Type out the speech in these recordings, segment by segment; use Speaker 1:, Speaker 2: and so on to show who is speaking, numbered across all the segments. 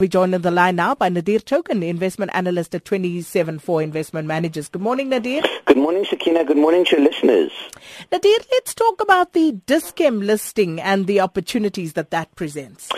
Speaker 1: We joined on the line now by Nadir Thokan, investment analyst at 27four Investment Managers. Good morning, Nadir.
Speaker 2: Good morning, Sakina. Good morning to your listeners.
Speaker 1: Nadir, let's talk about the Dis-Chem listing and the opportunities that that presents.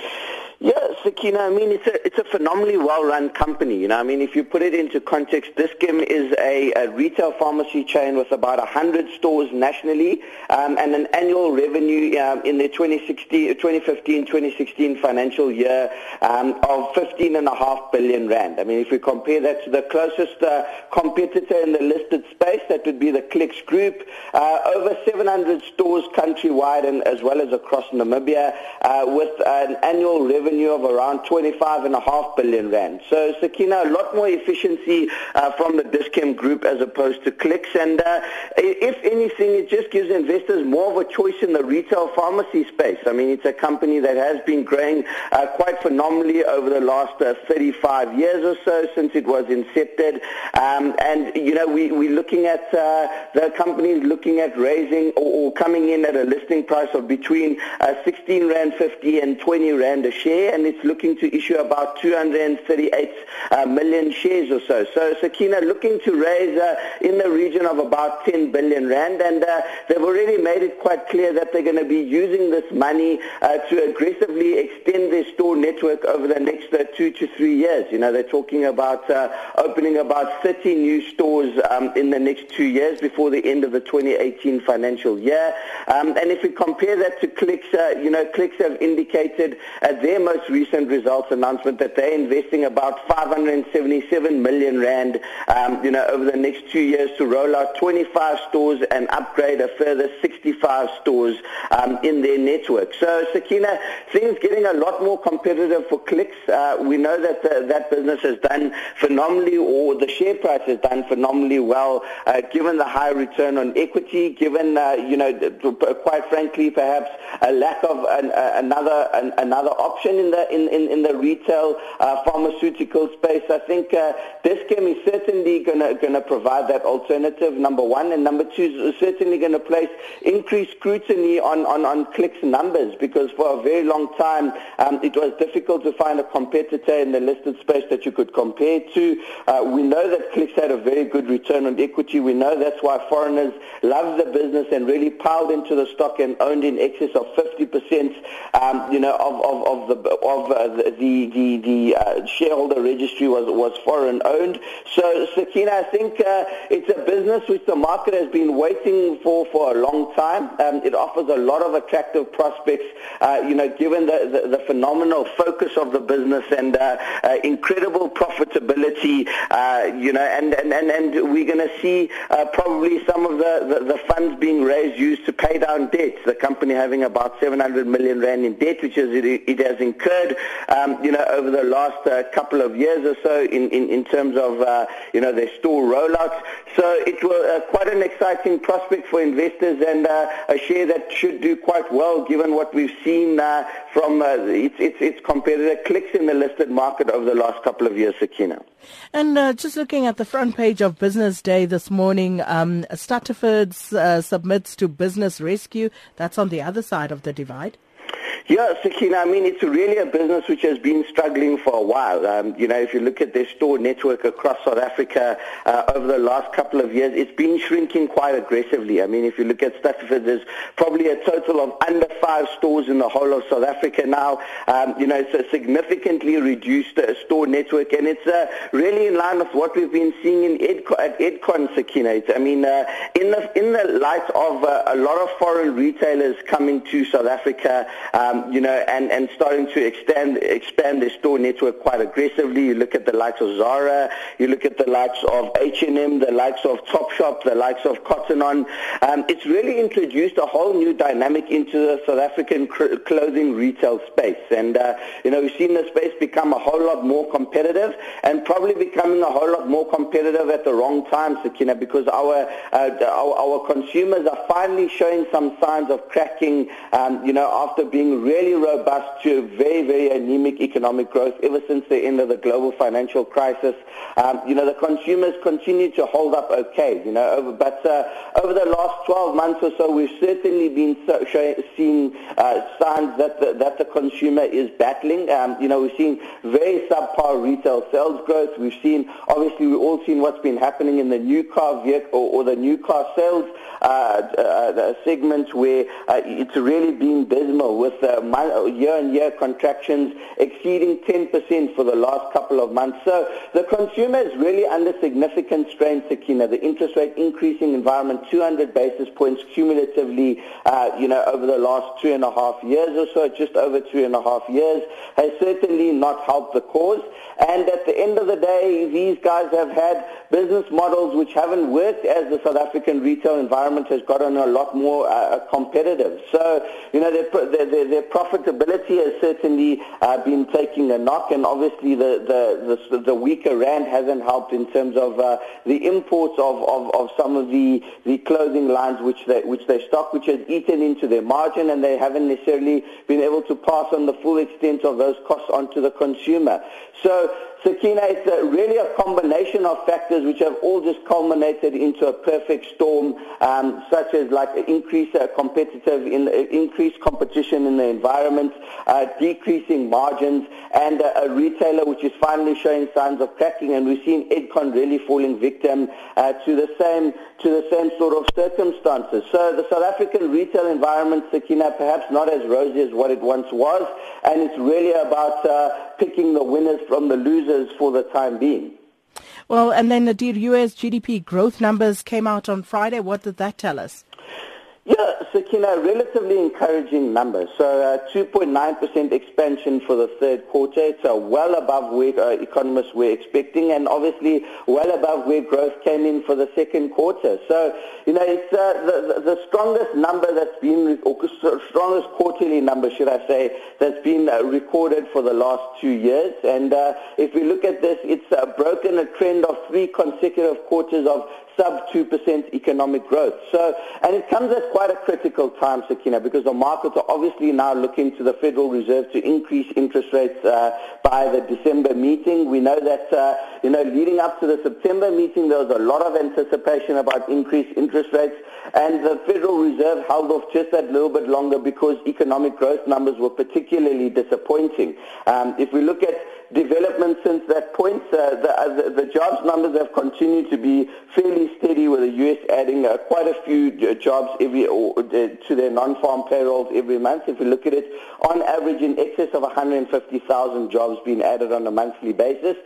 Speaker 2: Sakina, I mean, it's a, it's a phenomenally well-run company. You know, I mean, if you put it into context, Dis-Chem is a, a retail pharmacy chain with about 100 stores nationally um, and an annual revenue um, in the 2015-2016 financial year um, of 15.5 billion rand. I mean, if we compare that to the closest uh, competitor in the listed space, that would be the Clicks Group. Uh, over 700 stores countrywide and as well as across Namibia uh, with an annual revenue of around 25.5 billion rand. So Sakina, a lot more efficiency uh, from the Dis-Chem group as opposed to Clicks. And uh, if anything, it just gives investors more of a choice in the retail pharmacy space. I mean, it's a company that has been growing uh, quite phenomenally over the last uh, 35 years or so since it was incepted. Um, and, you know, we, we're looking at uh, the company looking at raising or, or, coming in at a listing price of between uh, 16 Rand 50 and 20 Rand a share and it's looking to issue about 238 uh, million shares or so. So Sakina looking to raise uh, in the region of about 10 billion rand and uh, they've already made it quite clear that they're going to be using this money uh, to aggressively extend their store network over the next uh, two to three years. You know, they're talking about uh, opening about 30 new stores um, in the next two years before the end of the 2018 financial year. Um, and if we compare that to Clicks, you know, Clicks have indicated at their most recent results announcement that they're investing about 577 million rand, um, you know, over the next two years to roll out 25 stores and upgrade a further 65 stores um, in their network. So, Sakina, things getting a lot more competitive for clicks. Uh, we know that the, that business has done phenomenally, or the share price has done phenomenally well, uh, given the high return on equity, given, uh, you know, quite frankly, perhaps a lack of an, another an, another option in the in, in, in the retail uh, pharmaceutical space. I think uh, Dis-Chem is certainly going to provide that alternative, number one. And number two is certainly going to place increased scrutiny on, on, on clicks numbers because for a very long time um, it was difficult to find a competitor in the listed space that you could compare to. Uh, we know that clicks had a very good return on equity. We know that's why foreigners love the business and really piled into the stock and owned in excess of 50% um, you know, of, of, of the of uh, the the the uh, shareholder registry was was foreign owned. So Sakina, I think uh, it's a business which the market has been waiting for for a long time. Um, it offers a lot of attractive prospects. You know, given the, the, the phenomenal focus of the business and incredible profitability. you know, and and and, and we're going to see probably some of the, the, the funds being raised used to pay down debt. The company having about 700 million rand in debt, which is it has incurred, um, you know, over the last uh, couple of years or so in, in, in terms of, uh, you know, their store rollouts. So it was uh, quite an exciting prospect for investors and uh, a share that should do quite well given what we've seen uh, from uh, its, its, its competitor clicks in the listed market over the last couple of years, Sakina.
Speaker 1: And just looking at the front page of Business Day this morning, um, Stuttafords uh, submits to Business Rescue. That's on the other side of the divide.
Speaker 2: Yeah, Sakina, I mean, it's really a business which has been struggling for a while. Um, you know, if you look at their store network across South Africa uh, over the last couple of years, it's been shrinking quite aggressively. I mean, if you look at Stuttaford, there's probably a total of under five stores in the whole of South Africa now. Um, you know, it's a significantly reduced uh, store network, and it's uh, really in line with what we've been seeing in Edcon, at Edcon, Sakina. I mean, uh, in, the, in the light of uh, a lot of foreign retailers coming to South Africa, um, um, you know, and, and starting to extend, expand their store network quite aggressively. You look at the likes of Zara, you look at the likes of H&M, the likes of Topshop, the likes of Cotton On. Um, it's really introduced a whole new dynamic into the South African cr- clothing retail space. And, uh, you know, we've seen the space become a whole lot more competitive and probably becoming a whole lot more competitive at the wrong time, Sakina, because our, uh, our, our consumers are finally showing some signs of cracking, um, you know, after being really robust to very, very anemic economic growth ever since the end of the global financial crisis. Um, you know, the consumers continue to hold up okay, you know, over, but uh, over the last 12 months or so, we've certainly been so, seeing uh, signs that the, that the consumer is battling. Um, you know, we've seen very subpar retail sales growth. We've seen, obviously, we've all seen what's been happening in the new car vehicle or, or the new car sales uh, uh, segment where uh, it's really been dismal with uh, year-on-year contractions exceeding 10% for the last couple of months. So the consumer is really under significant strain, Sakina. The interest rate increasing environment, 200 basis points cumulatively, uh, you know, over the last two and a half years or so, just over two and a half years, has certainly not helped the cause. And at the end of the day, these guys have had business models which haven't worked as the South African retail environment has gotten a lot more uh, competitive. So, you know, their, their profitability has certainly uh, been taking a knock, and obviously the, the, the, the weaker rand hasn't helped in terms of uh, the imports of, of, of some of the, the clothing lines which they, which they stock, which has eaten into their margin, and they haven't necessarily been able to pass on the full extent of those costs onto the consumer. So Sakina, it's a, really a combination of factors which have all just culminated into a perfect storm, um, such as like increased uh, competitive, in, increased competition in the environment, uh, decreasing margins, and uh, a retailer which is finally showing signs of cracking. And we've seen Edcon really falling victim uh, to the same to the same sort of circumstances. So the South African retail environment, Sakina, perhaps not as rosy as what it once was, and it's really about uh, picking the winners from the losers for the time being.
Speaker 1: Well, and then the US GDP growth numbers came out on Friday. What did that tell us?
Speaker 2: Yeah, so Sakina, relatively encouraging numbers. So 2.9% uh, expansion for the third quarter. It's uh, well above where uh, economists were expecting and obviously well above where growth came in for the second quarter. So, you know, it's uh, the, the strongest number that's been, or strongest quarterly number, should I say, that's been uh, recorded for the last two years. And uh, if we look at this, it's broken a trend of three consecutive quarters of sub 2% economic growth. So, and it comes at quite a critical time, Sakina, because the markets are obviously now looking to the Federal Reserve to increase interest rates uh, by the December meeting. We know that, uh, you know, leading up to the September meeting, there was a lot of anticipation about increased interest rates, and the Federal Reserve held off just that little bit longer because economic growth numbers were particularly disappointing. Um, if we look at development since that point. Uh, the, uh, the, jobs numbers have continued to be fairly steady with the U.S. adding uh, quite a few jobs every or, to their non-farm payrolls every month. If we look at it, on average in excess of 150,000 jobs being added on a monthly basis.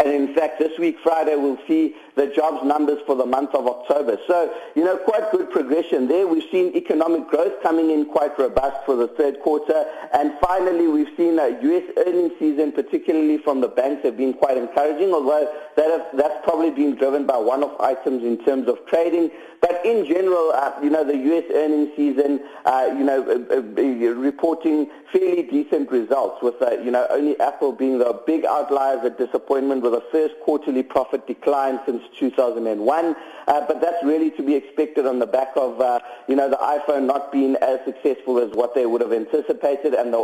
Speaker 2: And in fact, this week, Friday, we'll see the jobs numbers for the month of October. So, you know, quite good progression there. We've seen economic growth coming in quite robust for the third quarter. And finally, we've seen a U.S. earnings season, particularly from the banks, have been quite encouraging, although that have, that's probably been driven by one-off items in terms of trading. But in general, uh, you know, the U.S. earnings season, uh, you know, uh, uh, reporting fairly decent results with, uh, you know, only Apple being the big outlier, the disappointment with a first quarterly profit decline since 2001. Uh, but that's really to be expected on the back of, you know, the iPhone not being as successful as what they would have anticipated and the,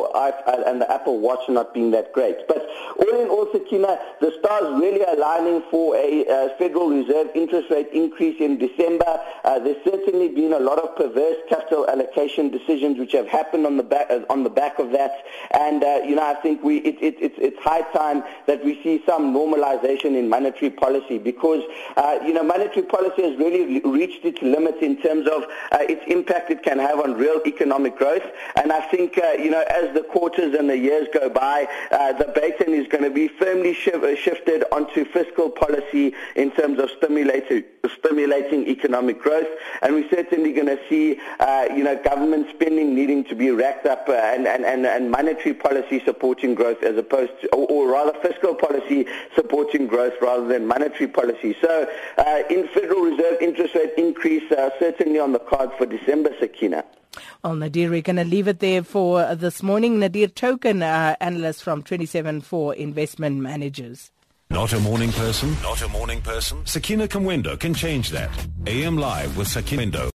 Speaker 2: and the Apple Watch not being that great. But all in all, Sakina, the stars really aligning for a Federal Reserve interest rate increase in December. Uh, there's certainly been a lot of perverse capital allocation decisions which have happened on the back, uh, on the back of that. And, you know, I think we, it, it, it's, it's high time that we see some normalization in monetary policy because, you know, monetary policy has really reached its limits in terms of uh, its impact it can have on real economic growth. And I think, uh, you know, as the quarters and the years go by, uh, the baton is going to be firmly uh, shifted onto fiscal policy in terms of stimulating, stimulating economic growth. And we're certainly going to see, uh, you know, government spending needing to be racked up uh, and, and, and, and monetary policy supporting growth as opposed to, or, or rather fiscal policy supporting growth rather than monetary policy. So in federal Reserve interest rate increase uh, certainly on the card for December, Sakina.
Speaker 1: Well, Nadir, we're going to leave it there for this morning. Nadir Thokan, uh, analyst from 27four Investment Managers.
Speaker 3: Not a morning person? Not a morning person? Sakina Kamwendo can change that. AM Live with Sakina Kamwendo.